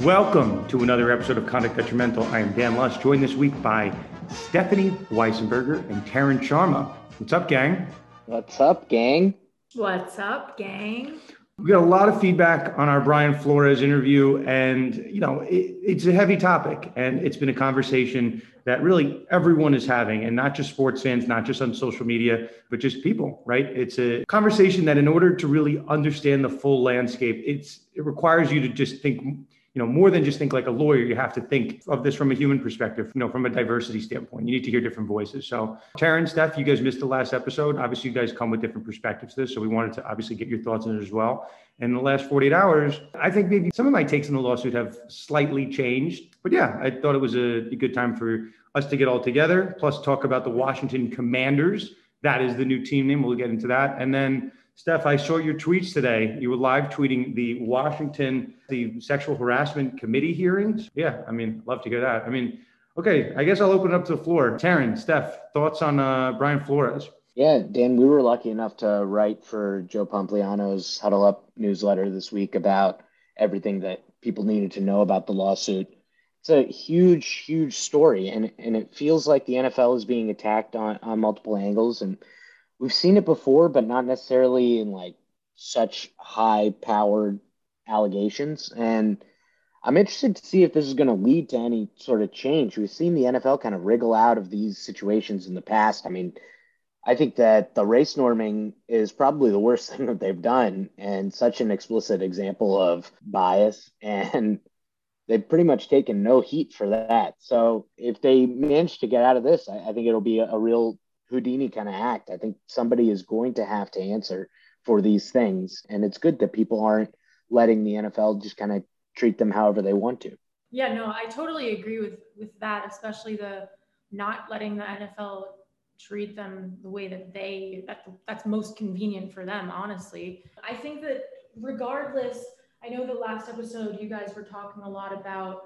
Welcome to another episode of Conduct Detrimental. I am Dan Lust, joined this week by Stephanie Weissenburger and Tarun Sharma. What's up, gang? What's up, gang? What's up, gang? We got a lot of feedback on our Brian Flores interview, and you know it, it's a heavy topic, and it's been a conversation that really everyone is having, and not just sports fans, not just on social media, but just people. Right? It's a conversation that, in order to really understand the full landscape, it's it requires you to just think you know, more than just think like a lawyer, you have to think of this from a human perspective, you know, from a diversity standpoint. You need to hear different voices. So, Tarun, Steph, you guys missed the last episode. Obviously, you guys come with different perspectives to this. So, we wanted to obviously get your thoughts on it as well. In the last 48 hours, I think maybe some of my takes in the lawsuit have slightly changed. But yeah, I thought it was a, a good time for us to get all together, plus talk about the Washington Commanders. That is the new team name. We'll get into that. And then, Steph, I saw your tweets today. You were live tweeting the Washington, the sexual harassment committee hearings. Yeah, I mean, love to hear that. I mean, okay, I guess I'll open it up to the floor. Tarun, Steph, thoughts on uh, Brian Flores? Yeah, Dan, we were lucky enough to write for Joe Pompliano's Huddle Up newsletter this week about everything that people needed to know about the lawsuit. It's a huge, huge story, and, and it feels like the NFL is being attacked on, on multiple angles. And we've seen it before, but not necessarily in like such high powered allegations. And I'm interested to see if this is going to lead to any sort of change. We've seen the NFL kind of wriggle out of these situations in the past. I mean, I think that the race norming is probably the worst thing that they've done and such an explicit example of bias. And they've pretty much taken no heat for that. So if they manage to get out of this, I, I think it'll be a, a real Houdini kind of act. I think somebody is going to have to answer for these things. And it's good that people aren't letting the NFL just kind of treat them however they want to. Yeah, no, I totally agree with with that, especially the not letting the NFL treat them the way that they that that's most convenient for them, honestly. I think that regardless, I know the last episode you guys were talking a lot about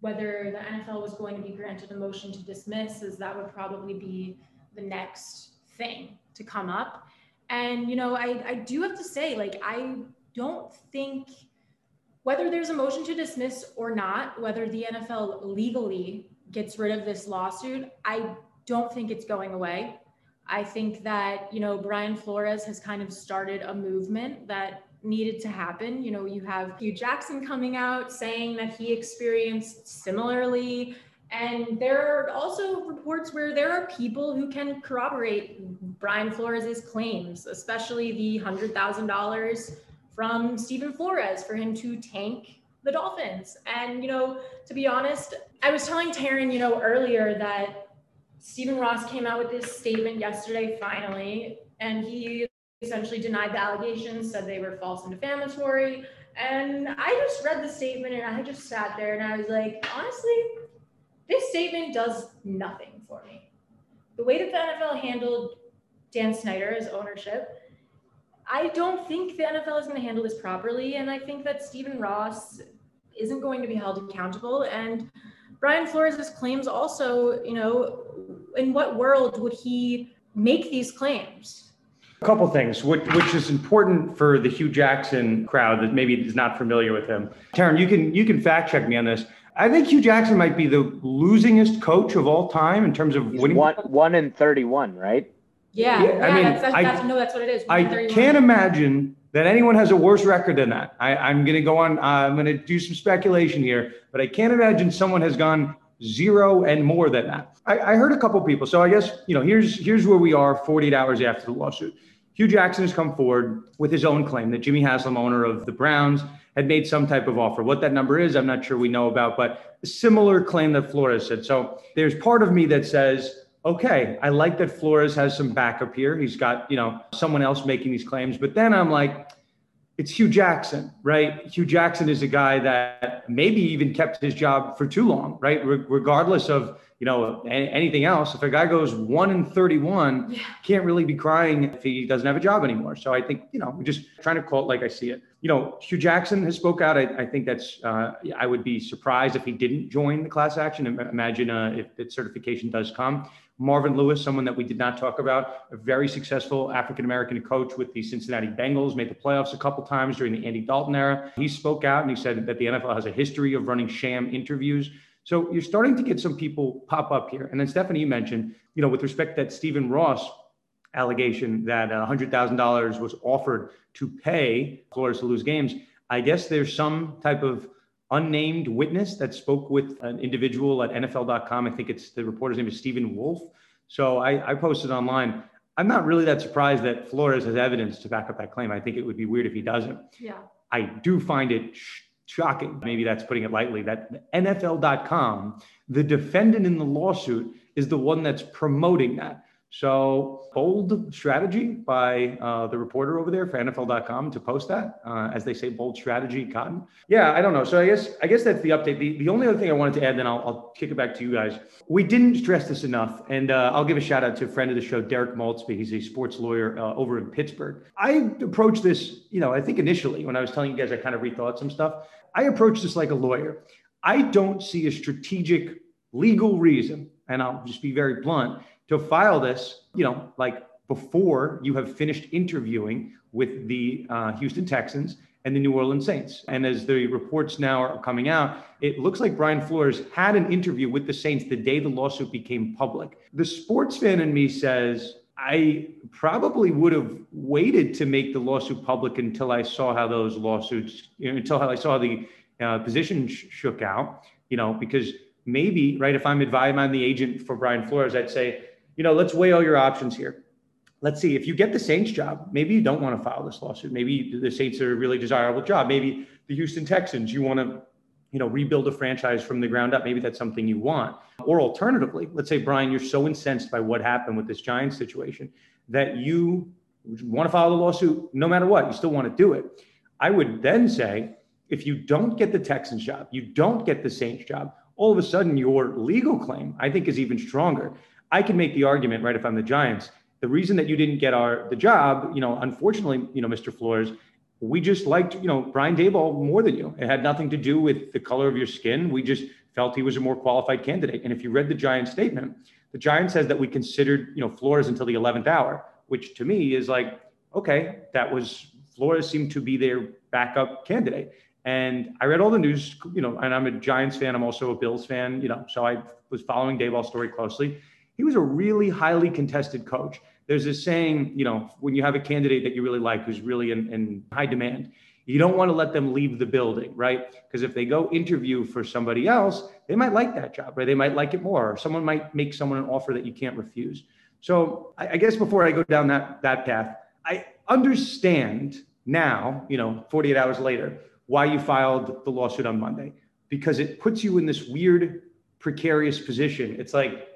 whether the NFL was going to be granted a motion to dismiss, as that would probably be the next thing to come up. And, you know, I, I do have to say, like, I don't think whether there's a motion to dismiss or not, whether the NFL legally gets rid of this lawsuit, I don't think it's going away. I think that, you know, Brian Flores has kind of started a movement that needed to happen. You know, you have Hue Jackson coming out saying that he experienced similarly and there are also reports where there are people who can corroborate Brian Flores' claims, especially the $100,000 from Stephen Flores for him to tank the Dolphins. And, you know, to be honest, I was telling Tarun, you know, earlier that Stephen Ross came out with this statement yesterday, finally, and he essentially denied the allegations, said they were false and defamatory. And I just read the statement and I just sat there and I was like, honestly, this statement does nothing for me. The way that the NFL handled Dan Snyder as ownership, I don't think the NFL is going to handle this properly. And I think that Stephen Ross isn't going to be held accountable. And Brian Flores' claims also, you know, in what world would he make these claims? A couple things, which, which is important for the Hue Jackson crowd that maybe is not familiar with him. Tarun, you can you can fact check me on this. I think Hue Jackson might be the losingest coach of all time in terms of He's winning. One, one in 31, right? Yeah, yeah, I mean, that's, that's, I, that's, no, that's what it is. I can't imagine that anyone has a worse record than that. I, am going to go on. Uh, I'm going to do some speculation here, but I can't imagine someone has gone zero and more than that. I, I heard a couple people. So I guess you know here's here's where we are 48 hours after the lawsuit. Hue Jackson has come forward with his own claim that Jimmy Haslam, owner of the Browns, had made some type of offer. What that number is, I'm not sure we know about, but similar claim that Flores said. So there's part of me that says, okay, I like that Flores has some backup here. He's got, you know, someone else making these claims. But then I'm like, it's Hue Jackson, right? Hue Jackson is a guy that maybe even kept his job for too long, right? Re- regardless of you know, anything else. If a guy goes one in 31, yeah. can't really be crying if he doesn't have a job anymore. So I think, you know, we're just trying to call it like I see it. You know, Hue Jackson has spoke out. I, I think that's, uh, I would be surprised if he didn't join the class action. Imagine uh, if that certification does come. Marvin Lewis, someone that we did not talk about, a very successful African American coach with the Cincinnati Bengals, made the playoffs a couple times during the Andy Dalton era. He spoke out and he said that the NFL has a history of running sham interviews. So you're starting to get some people pop up here. And then Stephanie, you mentioned, you know, with respect that Stephen Ross allegation that uh, $100,000 was offered to pay Flores to lose games. I guess there's some type of unnamed witness that spoke with an individual at NFL.com. I think it's the reporter's name is Stephen Wolf. So I, I posted online. I'm not really that surprised that Flores has evidence to back up that claim. I think it would be weird if he doesn't. Yeah. I do find it sh- shocking, maybe that's putting it lightly, that NFL.com, the defendant in the lawsuit, is the one that's promoting that. So bold strategy by uh, the reporter over there for NFL.com to post that, uh, as they say, bold strategy, Cotton. Yeah, I don't know. So I guess I guess that's the update. The, the only other thing I wanted to add, then I'll, I'll kick it back to you guys. We didn't stress this enough, and uh, I'll give a shout out to a friend of the show, Derek Maltzby. He's a sports lawyer uh, over in Pittsburgh. I approached this, you know, I think initially when I was telling you guys, I kind of rethought some stuff. I approached this like a lawyer. I don't see a strategic legal reason, and I'll just be very blunt to file this, you know, like before you have finished interviewing with the uh, Houston Texans and the New Orleans Saints. And as the reports now are coming out, it looks like Brian Flores had an interview with the Saints the day the lawsuit became public. The sports fan in me says, I probably would have waited to make the lawsuit public until I saw how those lawsuits, you know, until I saw the uh, position sh- shook out, you know, because maybe, right, if I'm advising, the agent for Brian Flores, I'd say, you know, let's weigh all your options here. Let's see if you get the Saints job, maybe you don't want to file this lawsuit. Maybe the Saints are a really desirable job. Maybe the Houston Texans, you want to, you know, rebuild a franchise from the ground up. Maybe that's something you want. Or alternatively, let's say, Brian, you're so incensed by what happened with this Giants situation that you want to file the lawsuit no matter what. You still want to do it. I would then say, if you don't get the Texans job, you don't get the Saints job, all of a sudden your legal claim, I think, is even stronger. I can make the argument, right, if I'm the Giants, the reason that you didn't get our the job, you know, unfortunately, you know, Mr. Flores, we just liked, you know, Brian Daboll more than you. It had nothing to do with the color of your skin. We just felt he was a more qualified candidate. And if you read the Giants statement, the Giants says that we considered, you know, Flores until the 11th hour, which to me is like, okay, that was Flores seemed to be their backup candidate. And I read all the news, you know, and I'm a Giants fan. I'm also a Bills fan, you know, so I was following Daboll's story closely he was a really highly contested coach. There's this saying, you know, when you have a candidate that you really like who's really in, in high demand, you don't want to let them leave the building, right? Because if they go interview for somebody else, they might like that job, right? They might like it more. Or someone might make someone an offer that you can't refuse. So I, I guess before I go down that that path, I understand now, you know, 48 hours later, why you filed the lawsuit on Monday because it puts you in this weird precarious position. It's like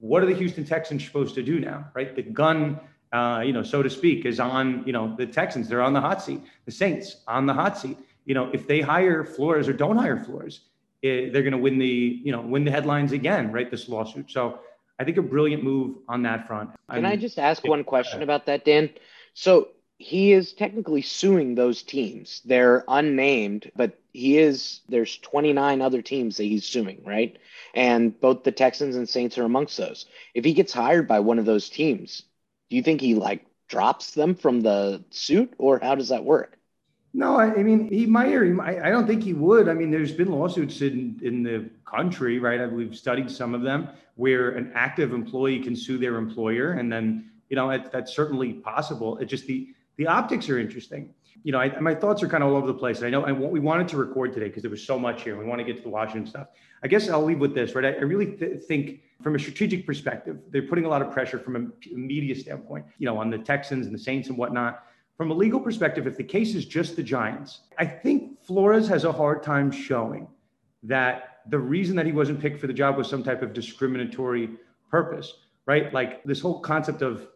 what are the Houston Texans supposed to do now, right? The gun, uh, you know, so to speak, is on, you know, the Texans. They're on the hot seat. The Saints on the hot seat. You know, if they hire Flores or don't hire Flores, it, eh, they're going to win the, you know, win the headlines again, right? This lawsuit. So I think a brilliant move on that front. Can I'm, i just ask one question about that, Dan? So he is technically suing those teams. They're unnamed, but he is there's 29 other teams that he's suing, right? And both the Texans and Saints are amongst those. If he gets hired by one of those teams, do you think he like drops them from the suit or how does that work? No, I, I mean he might or he might, I don't think he would. I mean, there's been lawsuits in in the country, right? We've studied some of them where an active employee can sue their employer, and then you know it, that's certainly possible. It just the the optics are interesting. You know, I, my thoughts are kind of all over the place. I know I, we wanted to record today because there was so much here. We want to get to the Washington stuff. I guess I'll leave with this, right? I, I really th- think from a strategic perspective, they're putting a lot of pressure from a media standpoint, you know, on the Texans and the Saints and whatnot. From a legal perspective, if the case is just the Giants, I think Flores has a hard time showing that the reason that he wasn't picked for the job was some type of discriminatory purpose, right? Like this whole concept of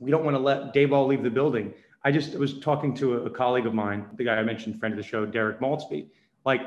we don't want to let Daboll leave the building. I just was talking to a, a, colleague of mine, the guy I mentioned, friend of the show, Derek Maltzby. Like,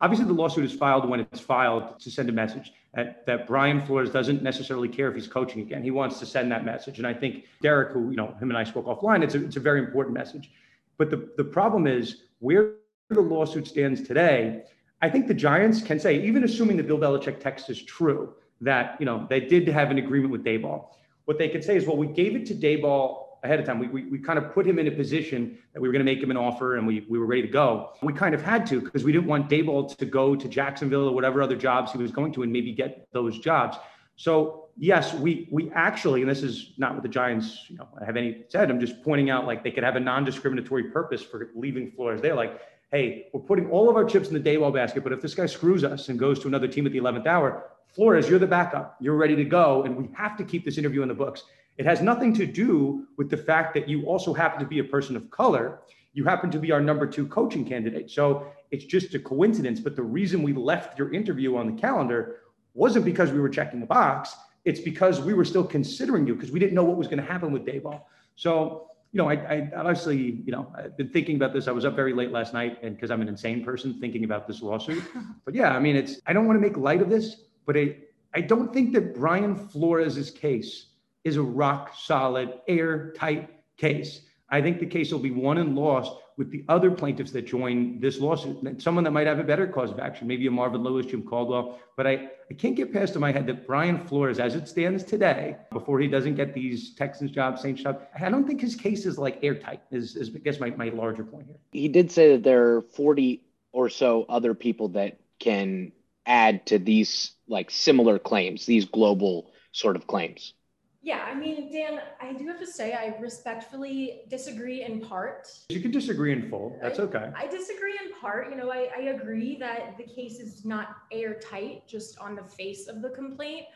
obviously, the lawsuit is filed when it's filed to send a message that, that Brian Flores doesn't necessarily care if he's coaching again. He wants to send that message. And I think Derek, who, you know, him and I spoke offline, it's a, it's a very important message. But the, the problem is where the lawsuit stands today, I think the Giants can say, even assuming the Bill Belichick text is true, that, you know, they did have an agreement with Daboll. What they could say is, well, we gave it to Daboll ahead of time. We, we, we kind of put him in a position that we were going to make him an offer and we, we were ready to go. We kind of had to because we didn't want Daboll to go to Jacksonville or whatever other jobs he was going to and maybe get those jobs. So yes, we we actually, and this is not what the Giants, you know, have any said. I'm just pointing out like they could have a non-discriminatory purpose for leaving Flores. They're like, hey, we're putting all of our chips in the Daboll basket, but if this guy screws us and goes to another team at the 11th hour, Flores, you're the backup. You're ready to go, and we have to keep this interview in the books. It has nothing to do with the fact that you also happen to be a person of color. You happen to be our number two coaching candidate. So it's just a coincidence. But the reason we left your interview on the calendar wasn't because we were checking the box. It's because we were still considering you because we didn't know what was going to happen with Daboll. So, you know, I, I honestly, you know, I've been thinking about this. I was up very late last night and because I'm an insane person thinking about this lawsuit. But yeah, I mean, it's, I don't want to make light of this, but I, I don't think that Brian Flores's case is a rock solid, airtight case. I think the case will be won and lost with the other plaintiffs that join this lawsuit. Someone that might have a better cause of action, maybe a Marvin Lewis, Jim Caldwell. But I, I can't get past in my head that Brian Flores, as it stands today, before he doesn't get these Texans jobs, Saints jobs, I don't think his case is like airtight, is, is I guess my, my larger point here. He did say that there are 40 or so other people that can add to these like similar claims, these global sort of claims. Yeah, I mean, Dan, I do have to say I respectfully disagree in part. You can disagree in full. That's okay. I, I disagree in part. You know, I, I agree that the case is not airtight just on the face of the complaint.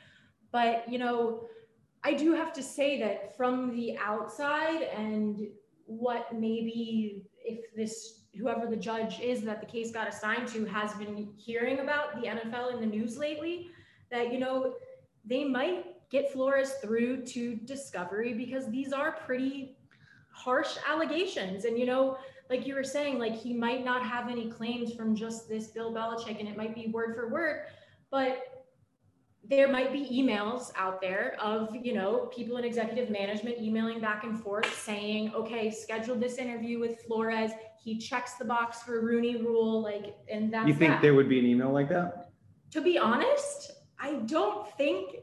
But, you know, I do have to say that from the outside and what maybe if this whoever the judge is that the case got assigned to has been hearing about the NFL in the news lately, that you know they might get Flores through to discovery because these are pretty harsh allegations. And, you know, like you were saying, like he might not have any claims from just this Bill Belichick and it might be word for word, but there might be emails out there of, you know, people in executive management emailing back and forth saying, okay, schedule this interview with Flores. He checks the box for Rooney rule. Like, and that's You think that. there would be an email like that? To be honest, I don't think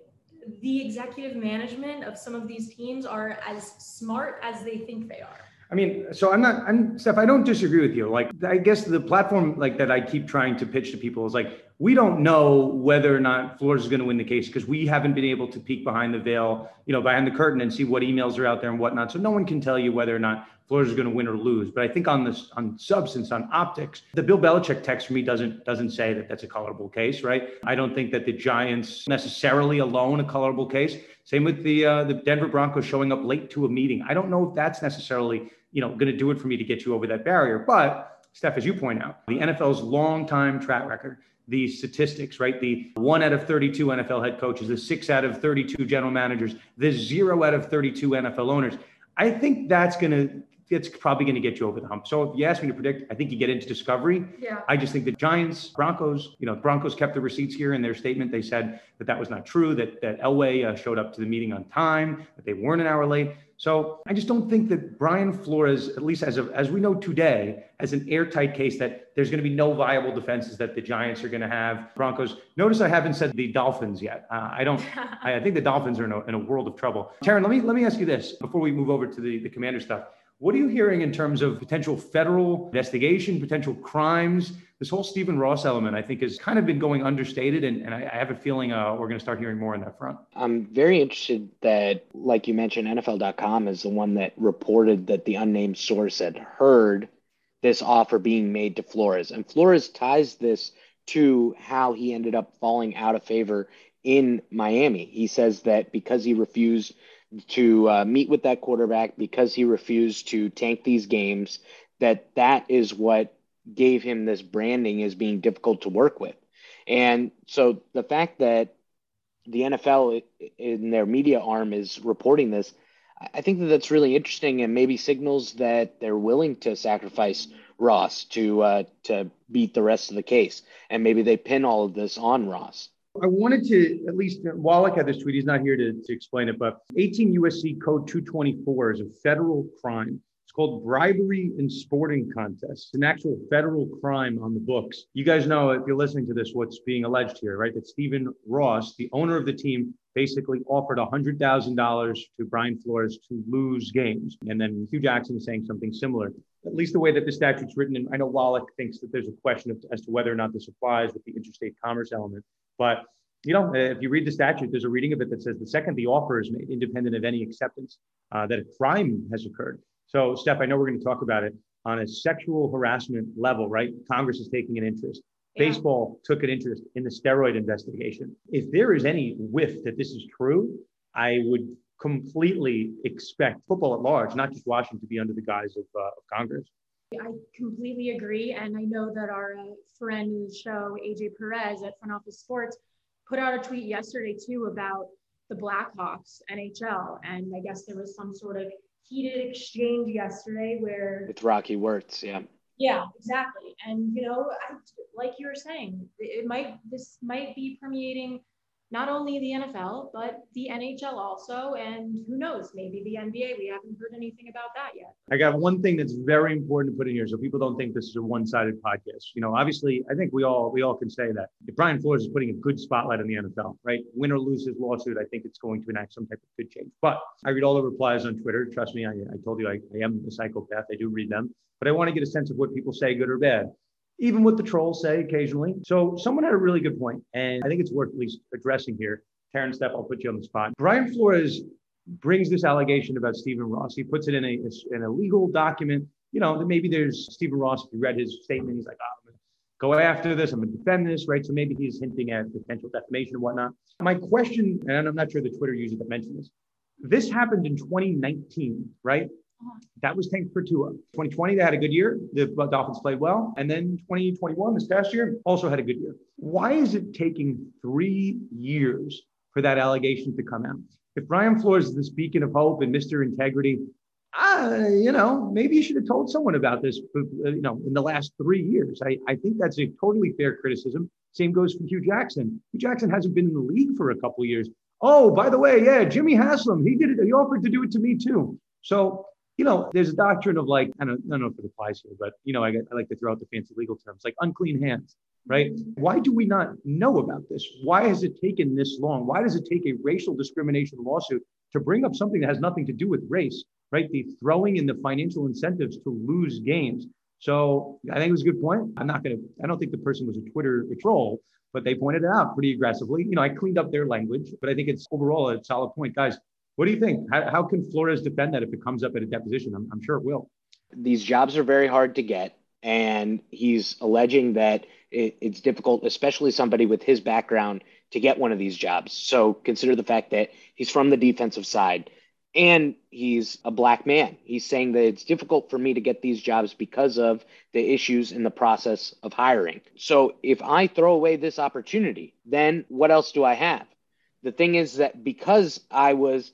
the executive management of some of these teams are as smart as they think they are. I mean, so I'm not, I'm Steph, I don't disagree with you. Like, I guess the platform like that I keep trying to pitch to people is like, we don't know whether or not Flores is going to win the case because we haven't been able to peek behind the veil, you know, behind the curtain and see what emails are out there and whatnot. So no one can tell you whether or not Flores is going to win or lose. But I think on this, on substance, on optics, the Bill Belichick text for me doesn't doesn't say that that's a colorable case, right? I don't think that the Giants necessarily alone a colorable case. Same with the uh, the Denver Broncos showing up late to a meeting. I don't know if that's necessarily you know going to do it for me to get you over that barrier, but. Steph, as you point out, the NFL's long time track record the statistics, right? The one out of 32 NFL head coaches, the six out of 32 general managers, the zero out of 32 NFL owners. I think that's going to it's probably going to get you over the hump. So if you ask me to predict, I think you get into discovery. Yeah. I just think the Giants, Broncos, you know, Broncos kept the receipts here in their statement. They said that that was not true, that, that Elway uh, showed up to the meeting on time, that they weren't an hour late. So I just don't think that Brian Flores, at least as of, as we know today, has an airtight case that there's going to be no viable defenses that the Giants are going to have. Broncos. Notice I haven't said the Dolphins yet. Uh, I don't. I, I, think the Dolphins are in a, in a world of trouble. Tarun, let me let me ask you this before we move over to the the Commander stuff. What are you hearing in terms of potential federal investigation, potential crimes? This whole Stephen Ross element, I think, has kind of been going understated, and, and I, I have a feeling uh, we're going to start hearing more on that front. I'm very interested that, like you mentioned, NFL.com is the one that reported that the unnamed source had heard this offer being made to Flores, and Flores ties this to how he ended up falling out of favor in Miami. He says that because he refused to uh, meet with that quarterback because he refused to tank these games that that is what gave him this branding as being difficult to work with. And so the fact that the NFL in their media arm is reporting this I think that that's really interesting and maybe signals that they're willing to sacrifice Ross to uh, to beat the rest of the case. And maybe they pin all of this on Ross I wanted to at least Wallach had this tweet. He's not here to, to explain it, but 18 USC Code 224 is a federal crime It's called bribery in sporting contests, It's an actual federal crime on the books. You guys know, if you're listening to this, what's being alleged here, right? That Stephen Ross, the owner of the team, basically offered $100,000 to Brian Flores to lose games. And then Hue Jackson is saying something similar. At least the way that the statute's written, and I know Wallach thinks that there's a question of, as to whether or not this applies with the interstate commerce element. But you know, if you read the statute, there's a reading of it that says the second the offer is made, independent of any acceptance, uh, that a crime has occurred. So, Steph, I know we're going to talk about it on a sexual harassment level, right? Congress is taking an interest. Yeah. Baseball took an interest in the steroid investigation. If there is any whiff that this is true, I would completely expect football at large, not just Washington, to be under the guise of, uh, of Congress. I completely agree. And I know that our uh, friend in the show, AJ Perez at Front Office Sports, put out a tweet yesterday too about the Blackhawks NHL. And I guess there was some sort of heated exchange yesterday where with Rocky Wirtz, yeah. Yeah, exactly. And you know, I, like you were saying, it might this might be permeating not only the NFL, but the NHL also. And who knows, maybe the NBA. We haven't heard anything about that yet. I got one thing that's very important to put in here so people don't think this is a one-sided podcast. You know, obviously, I think we all we all can say that if Brian Flores is putting a good spotlight on the NFL, right? Win or lose his lawsuit, I think it's going to enact some type of good change. But I read all the replies on Twitter. Trust me, I, I told you I, I am a psychopath. I do read them, but I want to get a sense of what people say, good or bad even what the trolls say occasionally. So someone had a really good point, and I think it's worth at least addressing here. Karen Steph, I'll put you on the spot. Brian Flores brings this allegation about Stephen Ross. He puts it in a, in a legal document. You know, maybe there's Stephen Ross, if you read his statement, he's like, oh, I'm going to go after this. I'm going to defend this, right? So maybe he's hinting at potential defamation and whatnot. My question, and I'm not sure the Twitter user that mentioned this, this happened in 2019, right? That was Tank for Tua. 2020, they had a good year. The Dolphins played well. And then 2021, this past year, also had a good year. Why is it taking three years for that allegation to come out? If Brian Flores is this beacon of hope and Mr. Integrity, uh, you know, maybe you should have told someone about this, uh, you know, in the last three years. I, I think that's a totally fair criticism. Same goes for Hue Jackson. Hue Jackson hasn't been in the league for a couple years. Oh, by the way, yeah, Jimmy Haslam, he did it. He offered to do it to me too. So you know, there's a doctrine of like, I don't, I don't know if it applies here, but, you know, I, I like to throw out the fancy legal terms, like unclean hands, right? Mm-hmm. Why do we not know about this? Why has it taken this long? Why does it take a racial discrimination lawsuit to bring up something that has nothing to do with race, right? The throwing in the financial incentives to lose games. So I think it was a good point. I'm not going to, I don't think the person was a Twitter troll, but they pointed it out pretty aggressively. You know, I cleaned up their language, but I think it's overall a solid point. Guys, what do you think? How, how can Flores defend that if it comes up at a deposition? I'm, I'm sure it will. These jobs are very hard to get. And he's alleging that it, it's difficult, especially somebody with his background, to get one of these jobs. So consider the fact that he's from the defensive side and he's a black man. He's saying that it's difficult for me to get these jobs because of the issues in the process of hiring. So if I throw away this opportunity, then what else do I have? The thing is that because I was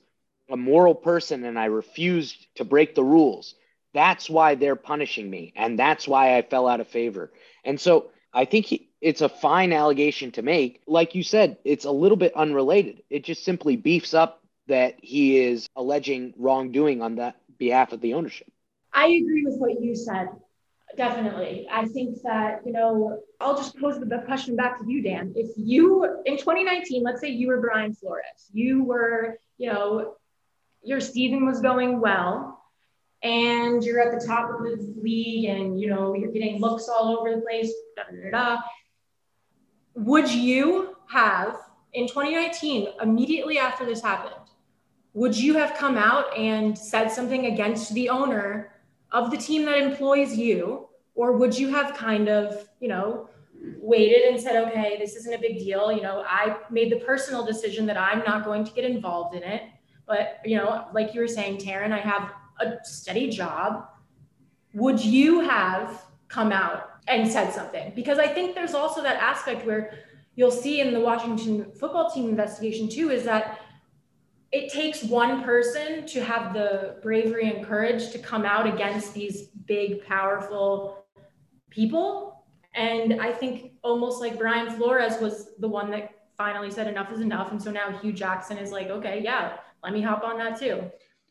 a moral person and I refused to break the rules. That's why they're punishing me. And that's why I fell out of favor. And so I think he, it's a fine allegation to make. Like you said, it's a little bit unrelated. It just simply beefs up that he is alleging wrongdoing on that behalf of the ownership. I agree with what you said. Definitely. I think that, you know, I'll just pose the question back to you, Dan. If you, in 2019, let's say you were Brian Flores, you were, you know, your season was going well and you're at the top of the league and you know you're getting looks all over the place da, da, da, would you have in 2019 immediately after this happened would you have come out and said something against the owner of the team that employs you? Or would you have kind of you know waited and said okay this isn't a big deal. You know i made the personal decision that i'm not going to get involved in it but you know, like you were saying, Tarun, I have a steady job. Would you have come out and said something? Because I think there's also that aspect where you'll see in the Washington football team investigation too is that it takes one person to have the bravery and courage to come out against these big, powerful people. And I think almost like Brian Flores was the one that finally said enough is enough. And so now Hue Jackson is like, okay, yeah, let me hop on that too.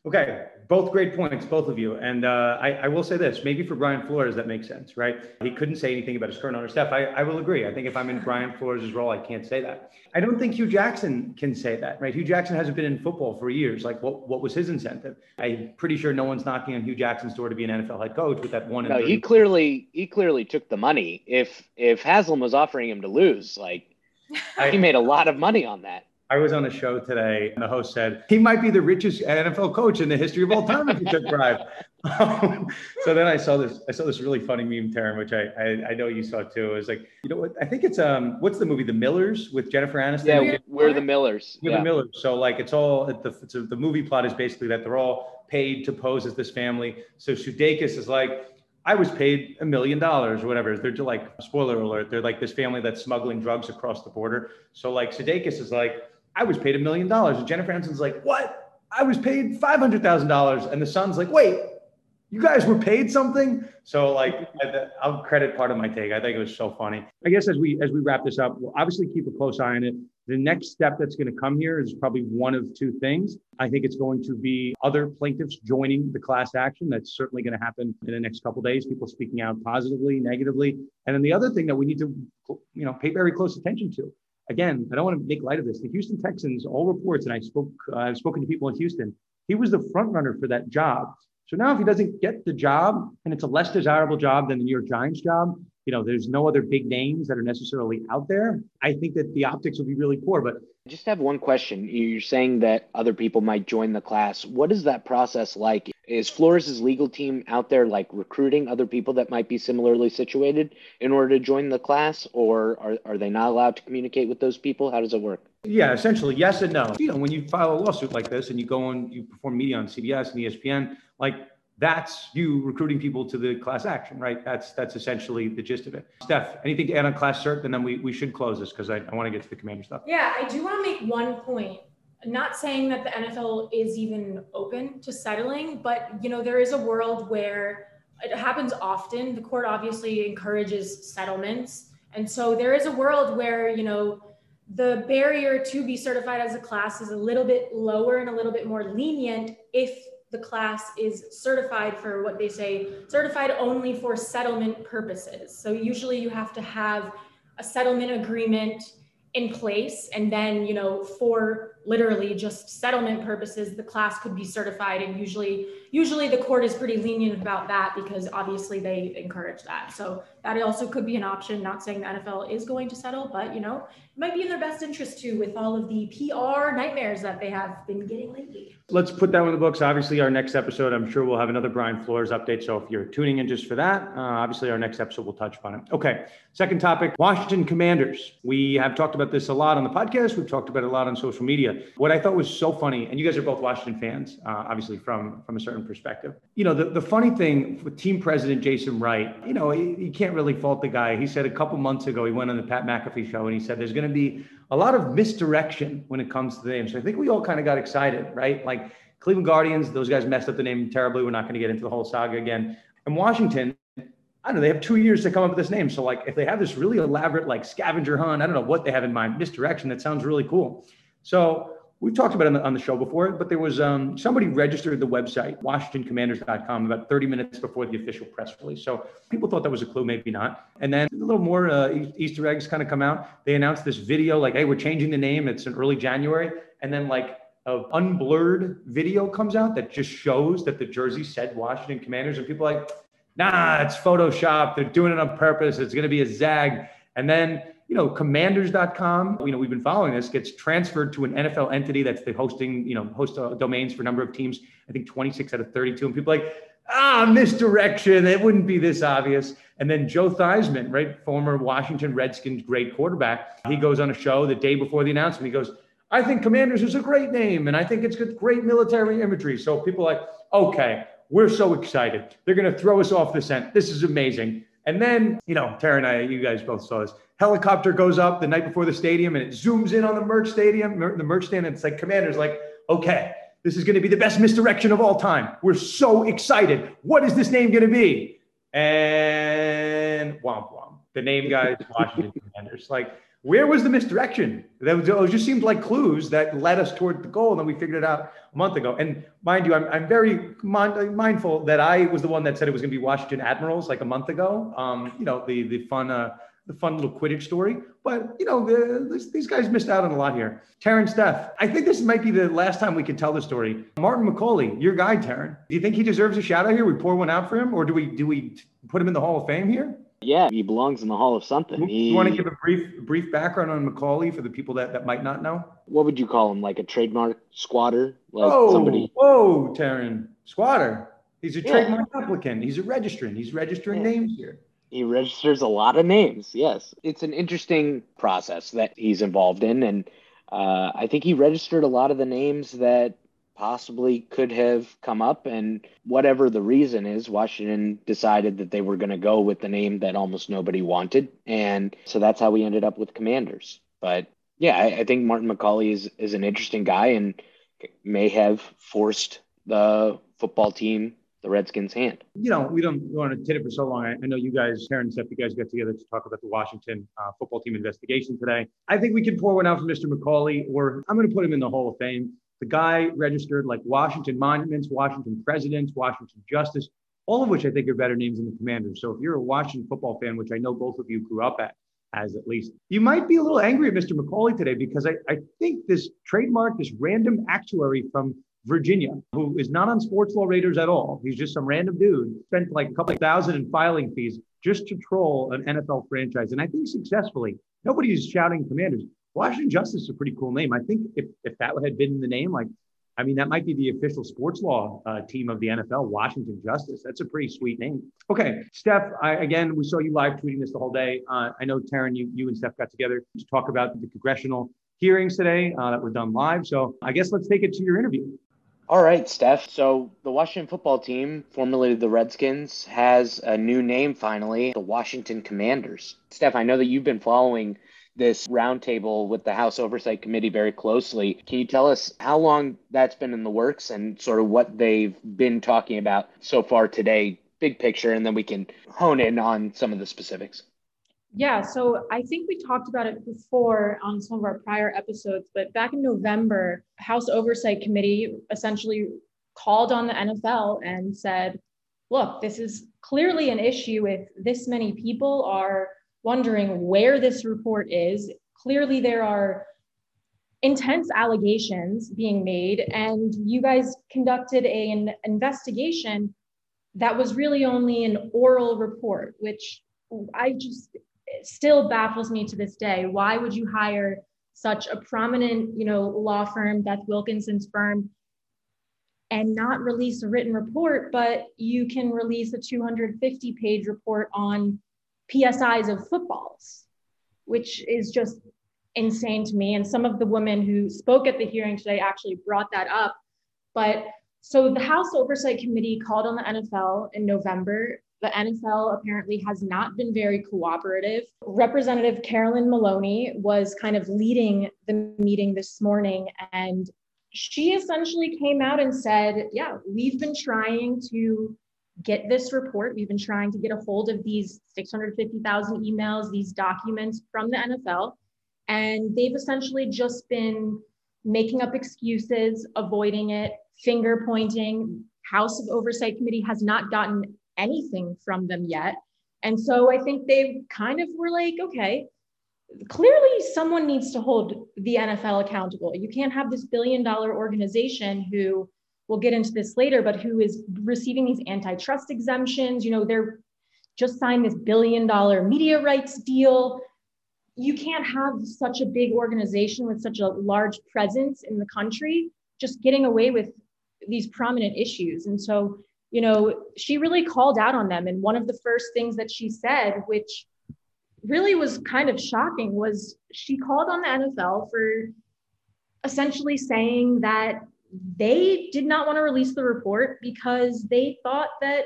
Okay, Both great points, both of you. And uh, I, I, will say this maybe for Brian Flores, that makes sense, right? He couldn't say anything about his current owner, Steph. I, I will agree. I think if I'm in Brian Flores' role, I can't say that. I don't think Hue Jackson can say that, right? Hue Jackson hasn't been in football for years. Like, what, what was his incentive? I'm pretty sure no one's knocking on Hue Jackson's door to be an NFL head coach with that one. No, he clearly he clearly took the money. If if Haslam was offering him to lose, like I, he made a lot of money on that. I was on a show today, and the host said he might be the richest NFL coach in the history of all time if he took bribe. Um, so then I saw this. I saw this really funny meme, Tarun, which I, I, I know you saw too. It was like, you know what? I think it's um, what's the movie, The Millers, with Jennifer Aniston. Yeah, we're, the Millers. We're yeah. the Millers. So like, it's all the it's a, the movie plot is basically that they're all paid to pose as this family. So Sudeikis is like. I was paid a million dollars or whatever. They're just like, spoiler alert, they're like this family that's smuggling drugs across the border. So like Sudeikis is like, I was paid a million dollars. And Jennifer Aniston's like, what? I was paid $500,000. And the son's like, wait, you guys were paid something? So like, I'll credit part of my take. I think it was so funny. I guess as we, as we wrap this up, we'll obviously keep a close eye on it. The next step that's going to come here is probably one of two things. I think it's going to be other plaintiffs joining the class action. That's certainly going to happen in the next couple days. People speaking out positively, negatively, and then the other thing that we need to, you know, pay very close attention to again, I don't want to make light of this. The Houston Texans, all reports, and I spoke, uh, I've spoken to people in Houston. He was the front runner for that job. So now, if he doesn't get the job, and it's a less desirable job than the New York Giants job, you know, there's no other big names that are necessarily out there. I think that the optics will be really poor. But I just have one question. You're saying that other people might join the class. What is that process like? Is Flores' legal team out there like recruiting other people that might be similarly situated in order to join the class, or are, are they not allowed to communicate with those people? How does it work? Yeah, essentially, yes and no. You know, when you file a lawsuit like this and you go and you perform media on CBS and ESPN, like that's you recruiting people to the class action, right? That's that's essentially the gist of it. Steph, anything to add on class cert? And then we, we should close this because I, I want to get to the commander stuff. Yeah, I do want to make one point. Not saying that the NFL is even open to settling, but you know, there is a world where it happens often. The court obviously encourages settlements. And so there is a world where, you know, the barrier to be certified as a class is a little bit lower and a little bit more lenient if the class is certified for what they say certified only for settlement purposes. So usually you have to have a settlement agreement in place and then you know for literally just settlement purposes the class could be certified. And usually usually the court is pretty lenient about that because obviously they encourage that. So that also could be an option not saying the nfl is going to settle but you know it might be in their best interest too with all of the pr nightmares that they have been getting lately. Let's put that in the books. Obviously our next episode i'm sure we'll have another brian flores update so if you're tuning in just for that uh, obviously our next episode will touch upon it. Okay second topic washington commanders. We have talked about this a lot on the podcast. We've talked about it a lot on social media. What I thought was so funny, and you guys are both Washington fans, uh, obviously from from a certain perspective. You know, the, the funny thing with team president Jason Wright, you know, you can't really fault the guy. He said a couple months ago, he went on the Pat McAfee show and he said there's going to be a lot of misdirection when it comes to the name. So I think we all kind of got excited, right? Like Cleveland Guardians, those guys messed up the name terribly. We're not going to get into the whole saga again. And Washington, I don't know, they have two years to come up with this name. So like if they have this really elaborate like scavenger hunt, I don't know what they have in mind, misdirection, that sounds really cool. So we talked about it on the, on the show before, but there was um, somebody registered the website, WashingtonCommanders.com, about 30 minutes before the official press release. So people thought that was a clue, maybe not. And then a little more uh, Easter eggs kind of come out. They announced this video, like, hey, we're changing the name. It's in early January. And then, like, a unblurred video comes out that just shows that the jersey said Washington Commanders. And people like, nah, it's Photoshop. They're doing it on purpose. It's going to be a zag. And then you know, commanders.com, you know, we've been following this, gets transferred to an NFL entity that's the hosting, you know, host uh, domains for a number of teams. I think 26 out of 32. And people like, ah, misdirection. It wouldn't be this obvious. And then Joe Theismann, right, former Washington Redskins great quarterback, he goes on a show the day before the announcement. He goes, I think Commanders is a great name, and I think it's got great military imagery. So people like, okay, we're so excited. They're going to throw us off the scent. This is amazing. And then, you know, Tara and I, you guys both saw this. Helicopter goes up the night before the stadium and it zooms in on the merch stadium, the merch stand. And it's like, Commanders, like, okay, this is going to be the best misdirection of all time. We're so excited. What is this name going to be? And womp womp. The name guys, Washington Commanders. Like, Where was the misdirection? That was, it just seemed like clues that led us toward the goal, and then we figured it out a month ago. And mind you, I'm, I'm very mind, mindful that I was the one that said it was going to be Washington Admirals like a month ago. Um, you know, the the fun uh, the fun little Quidditch story. But you know, the, these guys missed out on a lot here. Tarun Steph, I think this might be the last time we can tell the story. Martin McCaulay, your guy, Tarun. Do you think he deserves a shout out here? We pour one out for him, or do we do we put him in the Hall of Fame here? Yeah, he belongs in the Hall of something. He, you want to give a brief brief background on McCaulay for the people that, that might not know? What would you call him? Like a trademark squatter? Like oh, somebody. Whoa, Tarun. Squatter. He's a yeah. trademark applicant. He's a registrant. He's registering yeah. names here. He registers a lot of names. Yes. It's an interesting process that he's involved in. And uh, I think he registered a lot of the names that possibly could have come up. And whatever the reason is, Washington decided that they were going to go with the name that almost nobody wanted. And so that's how we ended up with Commanders. But yeah, I, I think Martin McCaulay is, is an interesting guy and may have forced the football team the Redskins' hand. You know, we don't want to tit it for so long. I, I know you guys, parents, Steph, you guys got together to talk about the Washington uh, football team investigation today. I think we can pour one out for Mr. McCaulay, or I'm going to put him in the Hall of Fame. The guy registered like Washington Monuments, Washington Presidents, Washington Justice, all of which I think are better names than the Commanders. So if you're a Washington football fan, which I know both of you grew up at, as at least. You might be a little angry at Mr. McCaulay today because I, I think this trademark, this random actuary from Virginia, who is not on sports law raiders at all. He's just some random dude, spent like a couple thousand in filing fees just to troll an NFL franchise. And I think successfully. Nobody's shouting commanders. Washington Justice is a pretty cool name. I think if, if that had been the name, like, I mean, that might be the official sports law uh, team of the NFL, Washington Justice. That's a pretty sweet name. Okay, Steph, I, again, we saw you live tweeting this the whole day. Uh, I know, Tarun, you, you and Steph got together to talk about the congressional hearings today uh, that were done live. So I guess let's take it to your interview. All right, Steph. So the Washington football team, formerly the Redskins, has a new name finally, the Washington Commanders. Steph, I know that you've been following this roundtable with the House Oversight Committee very closely. Can you tell us how long that's been in the works and sort of what they've been talking about so far today, big picture, and then we can hone in on some of the specifics? Yeah, so I think we talked about it before on some of our prior episodes, but back in November, House Oversight Committee essentially called on the NFL and said, look, this is clearly an issue if this many people are wondering where this report is. Clearly, there are intense allegations being made, and you guys conducted a, an investigation that was really only an oral report, which I just still baffles me to this day. Why would you hire such a prominent, you know, law firm, Beth Wilkinson's firm, and not release a written report, but you can release a 250 page report on PSIs of footballs, which is just insane to me. And some of the women who spoke at the hearing today actually brought that up. But so the House Oversight Committee called on the NFL in November the NFL apparently has not been very cooperative. Representative Carolyn Maloney was kind of leading the meeting this morning, and she essentially came out and said, Yeah, we've been trying to get this report. We've been trying to get a hold of these 650,000 emails, these documents from the NFL, and they've essentially just been making up excuses, avoiding it, finger pointing. House of Oversight Committee has not gotten anything from them yet. And so I think they kind of were like, okay, clearly someone needs to hold the NFL accountable. You can't have this billion dollar organization who we'll get into this later, but who is receiving these antitrust exemptions. You know, they're just signed this billion dollar media rights deal. You can't have such a big organization with such a large presence in the country just getting away with these prominent issues. And so you know, she really called out on them. And one of the first things that she said, which really was kind of shocking, was she called on the NFL for essentially saying that they did not want to release the report because they thought that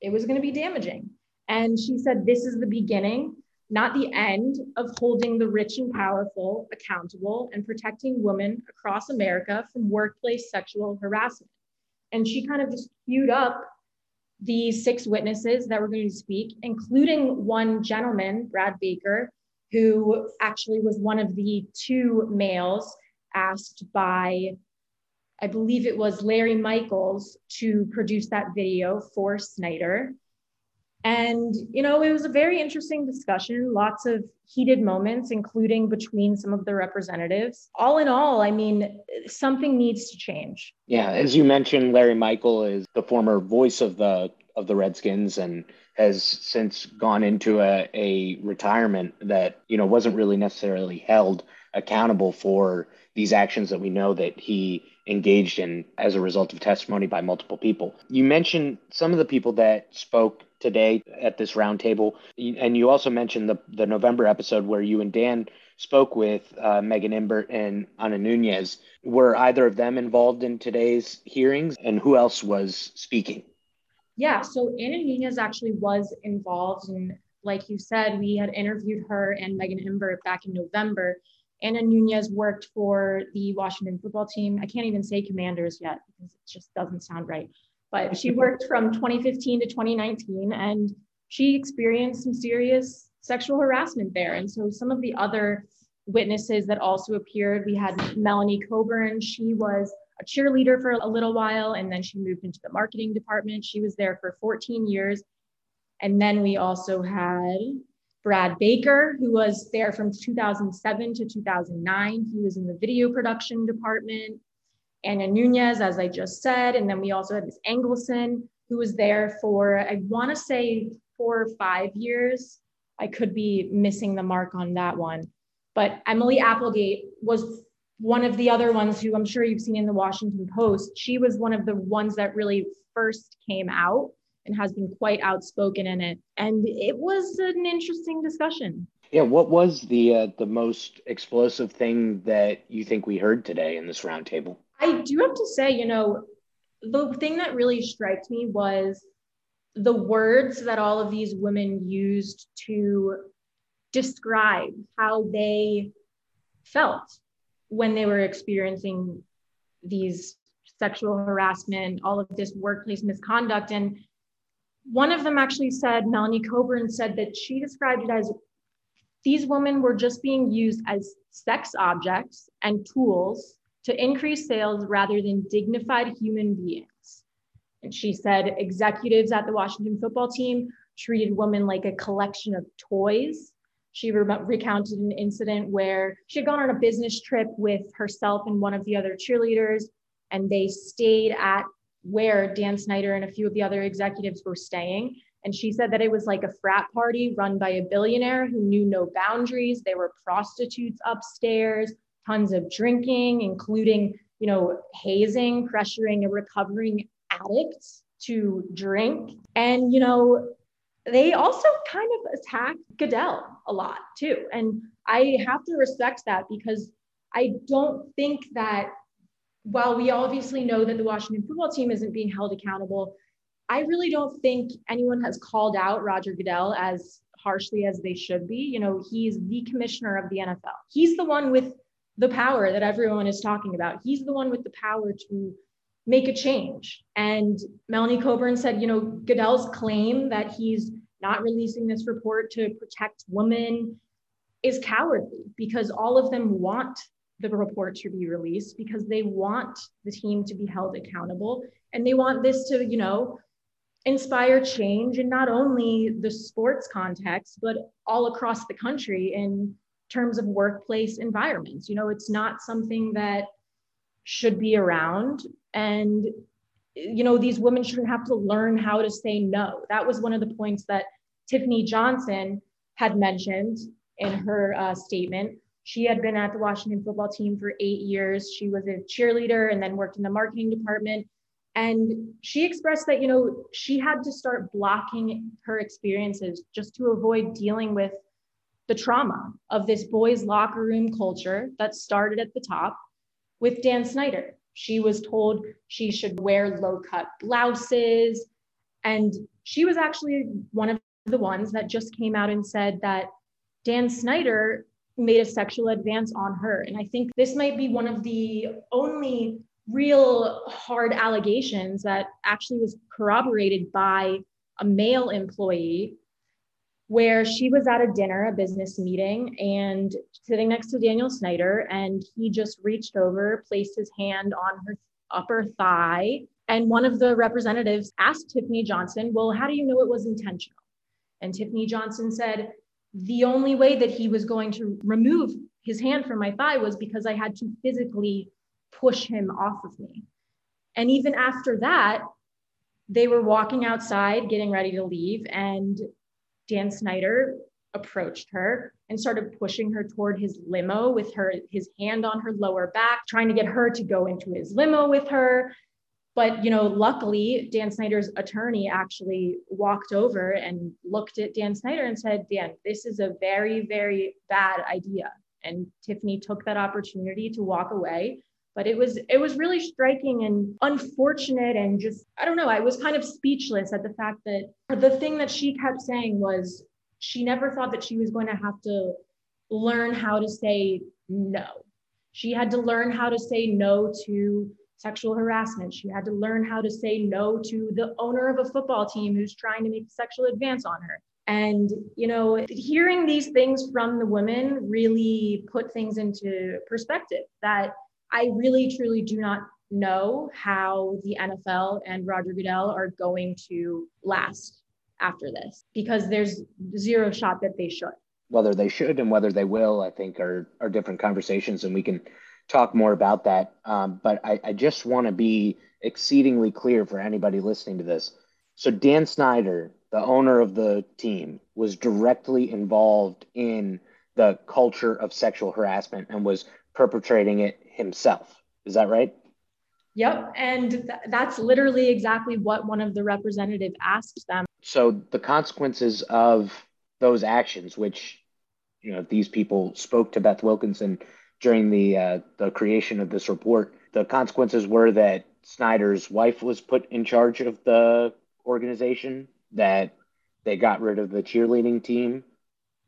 it was going to be damaging. And she said, This is the beginning, not the end, of holding the rich and powerful accountable and protecting women across America from workplace sexual harassment. And she kind of just queued up the six witnesses that were going to speak, including one gentleman, Brad Baker, who actually was one of the two males asked by, I believe it was Larry Michaels, to produce that video for Snyder. And, you know, it was a very interesting discussion, lots of heated moments, including between some of the representatives. All in all, I mean, something needs to change. Yeah, as you mentioned, Larry Michael is the former voice of the of the Redskins and has since gone into a, a retirement that, you know, wasn't really necessarily held accountable for these actions that we know that he engaged in as a result of testimony by multiple people. You mentioned some of the people that spoke today at this roundtable, and you also mentioned the the November episode where you and Dan spoke with uh, Megan Imbert and Ana Nunez. Were either of them involved in today's hearings, and who else was speaking? Yeah, so Ana Nunez actually was involved, and like you said, we had interviewed her and Megan Imbert back in November. Ana Nunez worked for the Washington football team. I can't even say commanders yet because it just doesn't sound right. But she worked from 2015 to 2019 and she experienced some serious sexual harassment there. And so some of the other witnesses that also appeared, we had Melanie Coburn. She was a cheerleader for a little while and then she moved into the marketing department. She was there for 14 years. And then we also had Brad Baker, who was there from 2007 to 2009. He was in the video production department. Ana Nunez, as I just said. And then we also had Miss Engleson, who was there for, I want to say, four or five years. I could be missing the mark on that one. But Emily Applegate was one of the other ones who I'm sure you've seen in the Washington Post. She was one of the ones that really first came out and has been quite outspoken in it. And it was an interesting discussion. Yeah, what was the uh, the most explosive thing that you think we heard today in this roundtable? I do have to say, you know, the thing that really strikes me was the words that all of these women used to describe how they felt when they were experiencing these sexual harassment, all of this workplace misconduct. And one of them actually said, Melanie Coburn said that she described it as these women were just being used as sex objects and tools to increase sales rather than dignified human beings. And she said executives at the Washington football team treated women like a collection of toys. She re- recounted an incident where she had gone on a business trip with herself and one of the other cheerleaders, and they stayed at where Dan Snyder and a few of the other executives were staying. And she said that it was like a frat party run by a billionaire who knew no boundaries. There were prostitutes upstairs, tons of drinking, including, you know, hazing, pressuring a recovering addict to drink. And, you know, they also kind of attack Goodell a lot too. And I have to respect that because I don't think that while we obviously know that the Washington football team isn't being held accountable, I really don't think anyone has called out Roger Goodell as harshly as they should be. You know, he's the commissioner of the NFL. He's the one with the power that everyone is talking about. He's the one with the power to make a change. And Melanie Coburn said, you know, Goodell's claim that he's not releasing this report to protect women is cowardly because all of them want the report to be released because they want the team to be held accountable and they want this to, you know, inspire change in not only the sports context, but all across the country in terms of workplace environments. You know, it's not something that should be around. And, you know, these women shouldn't have to learn how to say no. That was one of the points that Tiffany Johnston had mentioned in her uh, statement she had been at the Washington football team for eight years. She was a cheerleader and then worked in the marketing department. And she expressed that, you know, she had to start blocking her experiences just to avoid dealing with the trauma of this boys' locker room culture that started at the top with Dan Snyder. She was told she should wear low cut blouses. And she was actually one of the ones that just came out and said that Dan Snyder made a sexual advance on her. And I think this might be one of the only real hard allegations that actually was corroborated by a male employee where she was at a dinner, a business meeting, and sitting next to Daniel Snyder, and he just reached over, placed his hand on her upper thigh. And one of the representatives asked Tiffany Johnston, Well, how do you know it was intentional? And Tiffany Johnston said, The only way that he was going to remove his hand from my thigh was because I had to physically push him off of me. And even after that, they were walking outside, getting ready to leave, and Dan Snyder approached her and started pushing her toward his limo with her his hand on her lower back trying to get her to go into his limo with her but you know luckily Dan Snyder's attorney actually walked over and looked at Dan Snyder and said Dan this is a very very bad idea. And Tiffany took that opportunity to walk away. But it was it was really striking and unfortunate and just i don't know i was kind of speechless at the fact that the thing that she kept saying was she never thought that she was going to have to learn how to say no. She had to learn how to say no to sexual harassment she had to learn how to say no to the owner of a football team who's trying to make a sexual advance on her and you know hearing these things from the women really put things into perspective that I really truly do not know how the NFL and Roger Goodell are going to last after this because there's zero shot that they should. Whether they should and whether they will, I think, are are different conversations, and we can talk more about that. Um, but I, I just want to be exceedingly clear for anybody listening to this. So Dan Snyder, the owner of the team, was directly involved in the culture of sexual harassment and was perpetrating it himself. Is that right? Yep. And th- that's literally exactly what one of the representatives asked them. So the consequences of those actions, which, you know, these people spoke to Beth Wilkinson during the uh, the creation of this report, the consequences were that Snyder's wife was put in charge of the organization, that they got rid of the cheerleading team,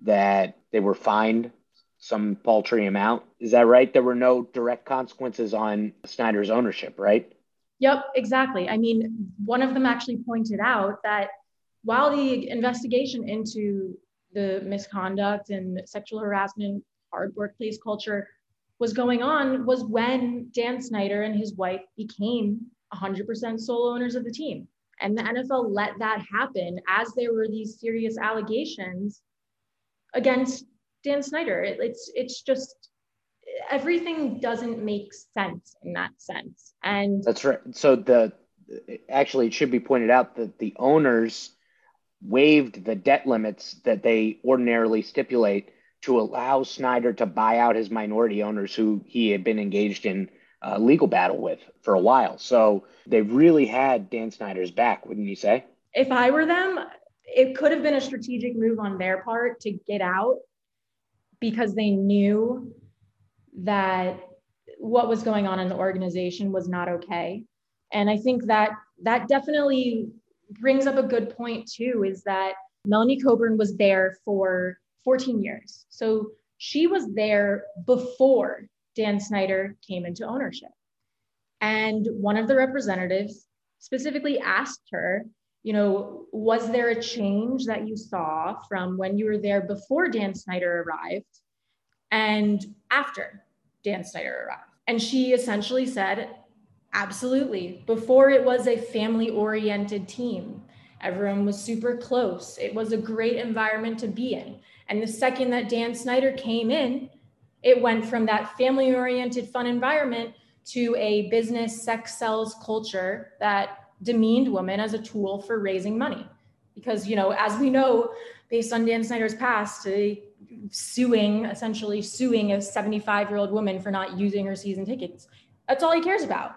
that they were fined some paltry amount. Is that right? There were no direct consequences on Snyder's ownership, right? Yep, exactly. I mean, one of them actually pointed out that while the investigation into the misconduct and sexual harassment, hard workplace culture was going on was when Dan Snyder and his wife became 100% sole owners of the team. And the NFL let that happen as there were these serious allegations against Dan Snyder. It, it's it's just everything doesn't make sense in that sense. And that's right. So the actually it should be pointed out that the owners waived the debt limits that they ordinarily stipulate to allow Snyder to buy out his minority owners who he had been engaged in a legal battle with for a while. So they really had Dan Snyder's back, wouldn't you say? If I were them, it could have been a strategic move on their part to get out because they knew that what was going on in the organization was not okay. And I think that that definitely brings up a good point too is that Melanie Coburn was there for 14 years. So she was there before Dan Snyder came into ownership. And one of the representatives specifically asked her, you know, was there a change that you saw from when you were there before Dan Snyder arrived and after Dan Snyder arrived? And she essentially said, absolutely. Before it was a family oriented team, everyone was super close. It was a great environment to be in. And the second that Dan Snyder came in, it went from that family oriented, fun environment to a business sex sells culture that demeaned women as a tool for raising money. Because, you know, as we know, based on Dan Snyder's past, uh, suing, essentially suing a 75 year old woman for not using her season tickets, that's all he cares about.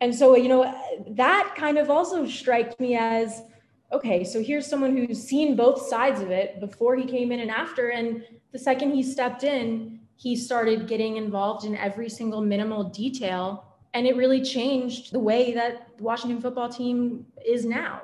And so, you know, that kind of also strikes me as okay, so here's someone who's seen both sides of it before he came in and after. And the second he stepped in, he started getting involved in every single minimal detail and it really changed the way that the Washington football team is now.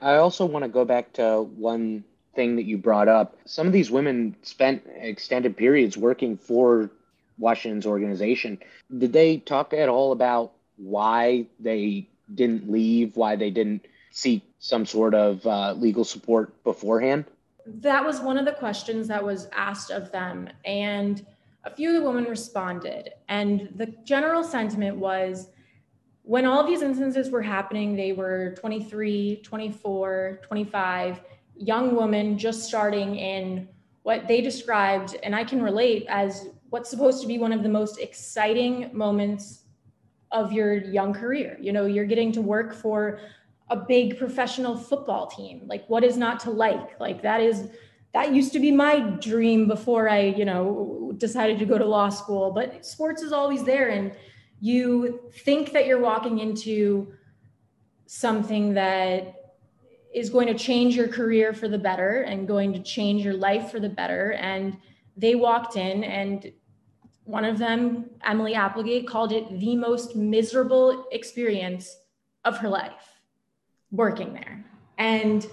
I also want to go back to one thing that you brought up. Some of these women spent extended periods working for Washington's organization. Did they talk at all about why they didn't leave, why they didn't seek some sort of uh, legal support beforehand? that was one of the questions that was asked of them. And a few of the women responded. And the general sentiment was when all these instances were happening, they were 23, 24, 25, young women just starting in what they described, and I can relate as what's supposed to be one of the most exciting moments of your young career. You know, you're getting to work for a big professional football team. Like, what is not to like? Like, that is, that used to be my dream before I, you know, decided to go to law school. But sports is always there. And you think that you're walking into something that is going to change your career for the better and going to change your life for the better. And they walked in, and one of them, Emily Applegate, called it the most miserable experience of her life working there. And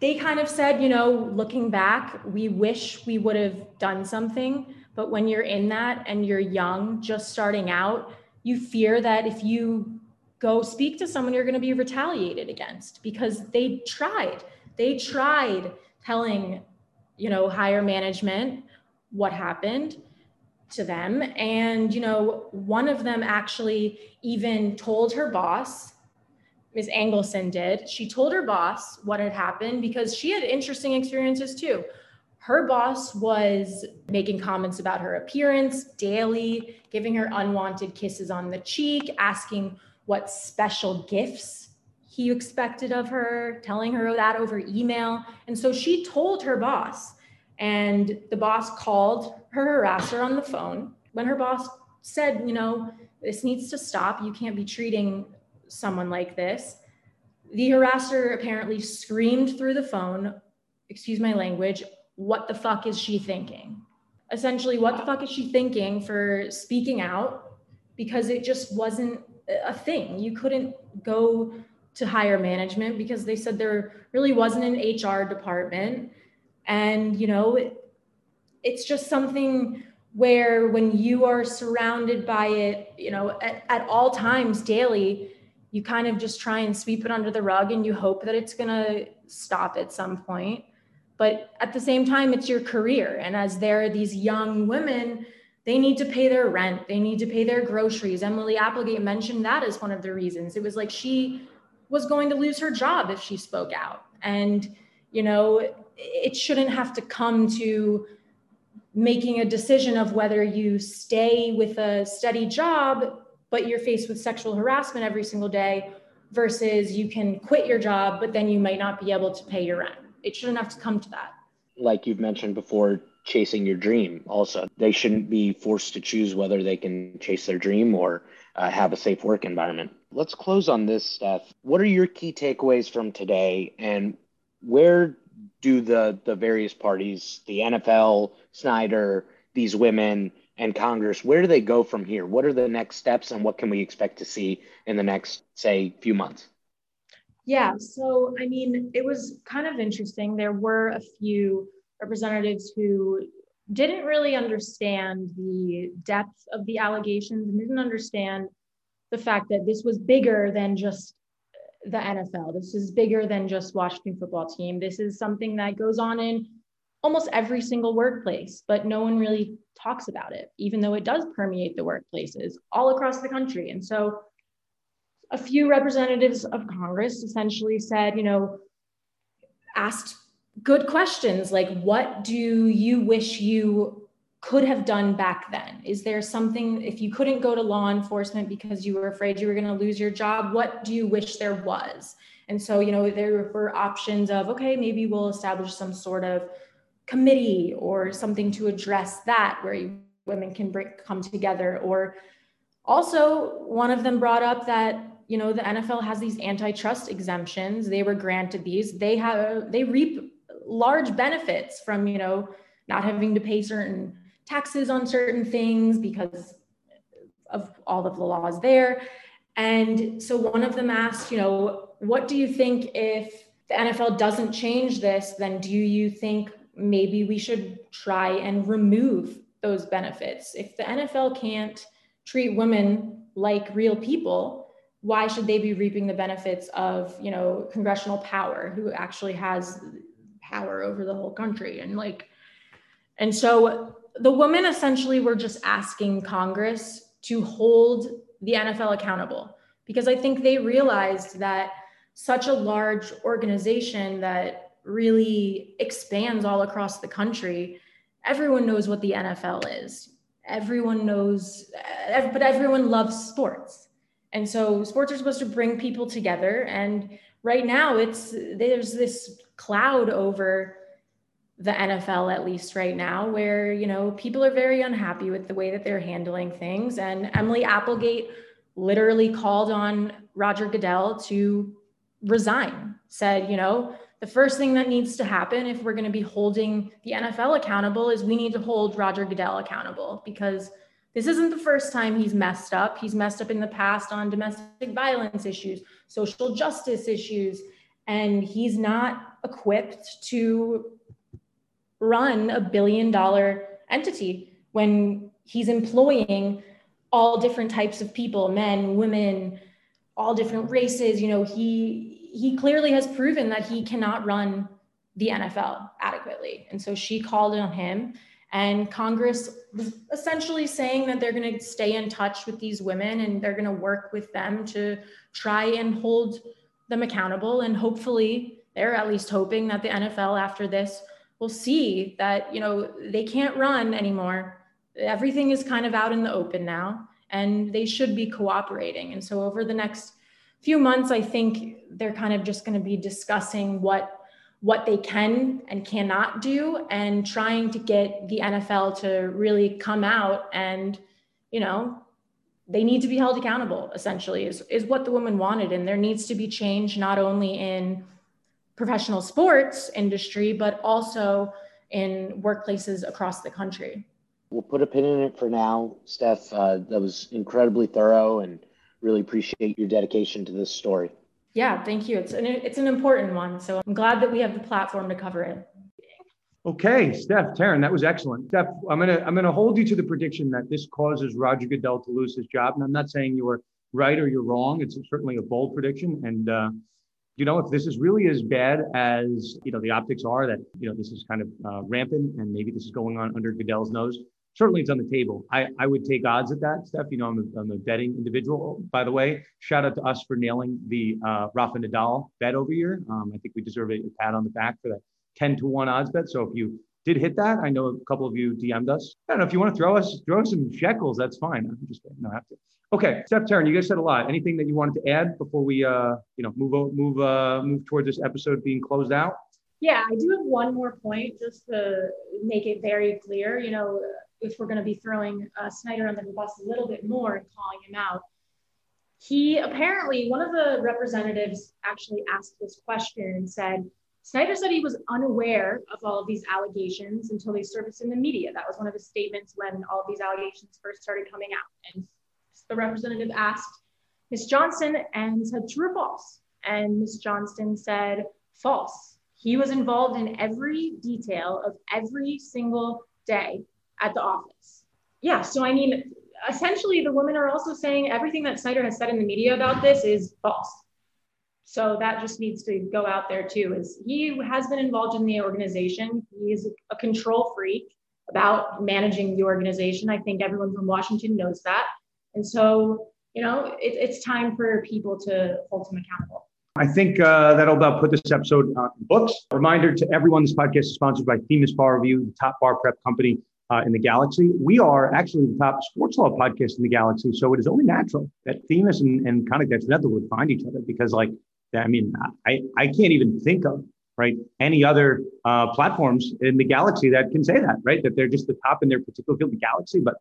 they kind of said, you know, looking back, we wish we would have done something. But when you're in that and you're young, just starting out, you fear that if you go speak to someone you're going to be retaliated against because they tried they tried telling you know higher management what happened to them and you know one of them actually even told her boss ms Engleson did she told her boss what had happened because she had interesting experiences too her boss was making comments about her appearance daily giving her unwanted kisses on the cheek asking what special gifts he expected of her, telling her that over email. And so she told her boss, and the boss called her harasser on the phone. When her boss said, you know, this needs to stop, you can't be treating someone like this, the harasser apparently screamed through the phone, excuse my language, what the fuck is she thinking? Essentially, what the fuck is she thinking for speaking out? Because it just wasn't a thing. You couldn't go to higher management because they said there really wasn't an HR department. And, you know, it, it's just something where when you are surrounded by it, you know, at, at all times daily, you kind of just try and sweep it under the rug and you hope that it's going to stop at some point. But at the same time, it's your career. And as there are these young women they need to pay their rent, they need to pay their groceries. Emily Applegate mentioned that as one of the reasons. It was like she was going to lose her job if she spoke out. And, you know, it shouldn't have to come to making a decision of whether you stay with a steady job, but you're faced with sexual harassment every single day versus you can quit your job, but then you might not be able to pay your rent. It shouldn't have to come to that. Like you've mentioned before, chasing your dream also they shouldn't be forced to choose whether they can chase their dream or uh, have a safe work environment let's close on this steph what are your key takeaways from today and where do the the various parties the nfl snyder these women and congress where do they go from here what are the next steps and what can we expect to see in the next say few months yeah so i mean it was kind of interesting there were a few representatives who didn't really understand the depth of the allegations and didn't understand the fact that this was bigger than just the NFL. This is bigger than just Washington football team. This is something that goes on in almost every single workplace, but no one really talks about it, even though it does permeate the workplaces all across the country. And so a few representatives of Congress essentially said, you know, asked good questions like what do you wish you could have done back then is there something if you couldn't go to law enforcement because you were afraid you were going to lose your job what do you wish there was and so you know there were options of okay maybe we'll establish some sort of committee or something to address that where women can bring, come together. Or also one of them brought up that you know the NFL has these antitrust exemptions. They were granted these. They have they reap large benefits from you know not having to pay certain taxes on certain things because of all of the laws there. And so one of them asked you know what do you think if the NFL doesn't change this then do you think maybe we should try and remove those benefits if the NFL can't treat women like real people why should they be reaping the benefits of you know congressional power who actually has power over the whole country. And like, and so the women essentially were just asking Congress to hold the NFL accountable because I think they realized that such a large organization that really expands all across the country, everyone knows what the NFL is. Everyone knows, eh, but everyone loves sports. And so sports are supposed to bring people together. And right now, it's there's this cloud over the NFL at least right now where you know people are very unhappy with the way that they're handling things and Emily Applegate literally called on Roger Goodell to resign said you know the first thing that needs to happen if we're going to be holding the NFL accountable is we need to hold Roger Goodell accountable because this isn't the first time he's messed up. He's messed up in the past on domestic violence issues social justice issues and he's not equipped to run a billion dollar entity when he's employing all different types of people men women all different races. You know he he clearly has proven that he cannot run the NFL adequately. And so she called on him and congress was essentially saying that they're going to stay in touch with these women and they're going to work with them to try and hold them accountable. And hopefully they're at least hoping that the NFL after this will see that you know they can't run anymore. Everything is kind of out in the open now and they should be cooperating. And so over the next few months i think they're kind of just going to be discussing what what they can and cannot do and trying to get the NFL to really come out and you know they need to be held accountable essentially is, is what the woman wanted and there needs to be change not only in professional sports industry, but also in workplaces across the country. We'll put a pin in it for now, Steph. Uh, that was incredibly thorough and really appreciate your dedication to this story. Yeah, thank you. It's an, it's an important one. So I'm glad that we have the platform to cover it. Okay, Steph, Tarun, that was excellent. Steph, I'm gonna I'm gonna hold you to the prediction that this causes Roger Goodell to lose his job. And I'm not saying you are right or you're wrong. It's certainly a bold prediction, and uh, you know, if this is really as bad as, you know, the optics are that, you know, this is kind of uh, rampant and maybe this is going on under Goodell's nose, certainly it's on the table. I, I would take odds at that, Steph. You know, I'm a, I'm a betting individual, by the way. Shout out to us for nailing the uh, Rafa Nadal bet over here. Um, I think we deserve a pat on the back for that 10 to 1 odds bet. So if you did hit that, I know a couple of you DM'd us. I don't know if you want to throw us, throw us some shekels, that's fine. I'm just, no, have to. Okay, Steph Tarun, you guys said a lot. Anything that you wanted to add before we, uh, you know, move move uh, move towards this episode being closed out? Yeah, I do have one more point just to make it very clear. You know, if we're going to be throwing uh, Snyder under the bus a little bit more and calling him out, he apparently one of the representatives actually asked this question and said Snyder said he was unaware of all of these allegations until they surfaced in the media. That was one of his statements when all of these allegations first started coming out. And the representative asked Ms. Johnston and said true or false. And Ms. Johnston said false. He was involved in every detail of every single day at the office. Yeah, so I mean, essentially, the women are also saying everything that Snyder has said in the media about this is false. So that just needs to go out there too. Is he has been involved in the organization? He's a control freak about managing the organization. I think everyone from Washington knows that. And so, you know, it, it's time for people to hold him accountable. I think uh, that'll about put this episode on books. Reminder to everyone: this podcast is sponsored by Themis Bar Review, the top bar prep company uh, in the galaxy. We are actually the top sports law podcast in the galaxy, so it is only natural that Themis and, and Conduct Detrimental would find each other because, like, I mean, I I can't even think of right any other uh, platforms in the galaxy that can say that, right? That they're just the top in their particular field, the galaxy, but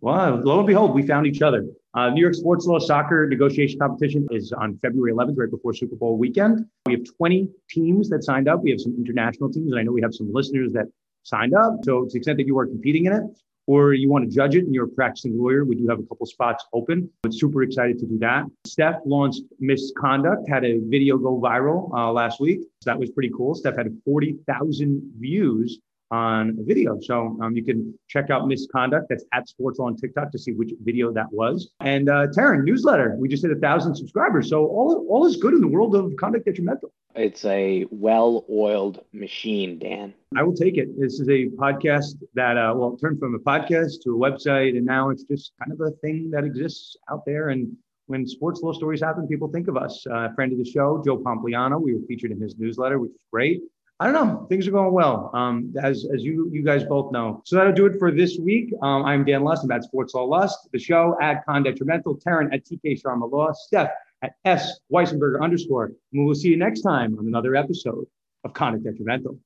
well, lo and behold, we found each other. Uh, New York Sports Law Soccer Negotiation Competition is on February 11th, right before Super Bowl weekend. We have 20 teams that signed up. We have some international teams, and I know we have some listeners that signed up. So, to the extent that you are competing in it, or you want to judge it and you're a practicing lawyer, we do have a couple spots open. But super excited to do that. Steph launched Misconduct, had a video go viral uh, last week. So that was pretty cool. Steph had 40,000 views on a video. So um, you can check out Misconduct. That's at Sports on TikTok to see which video that was. And uh, Tarun, newsletter. We just hit a thousand subscribers. So all, all is good in the world of conduct detrimental. It's a well-oiled machine, Dan. I will take it. This is a podcast that, uh, well, turned from a podcast to a website, and now it's just kind of a thing that exists out there. And when sports law stories happen, people think of us. Uh, friend of the show, Joe Pompliano. We were featured in his newsletter, which is great. I don't know. Things are going well, um, as as you you guys both know. So that'll do it for this week. Um, I'm Dan Lust. I'm at Sports Law Lust. The show at Con Detrimental. Tarun at TK Sharma Law. Steph at S Weissenburger underscore. And we will see you next time on another episode of Conduct Detrimental.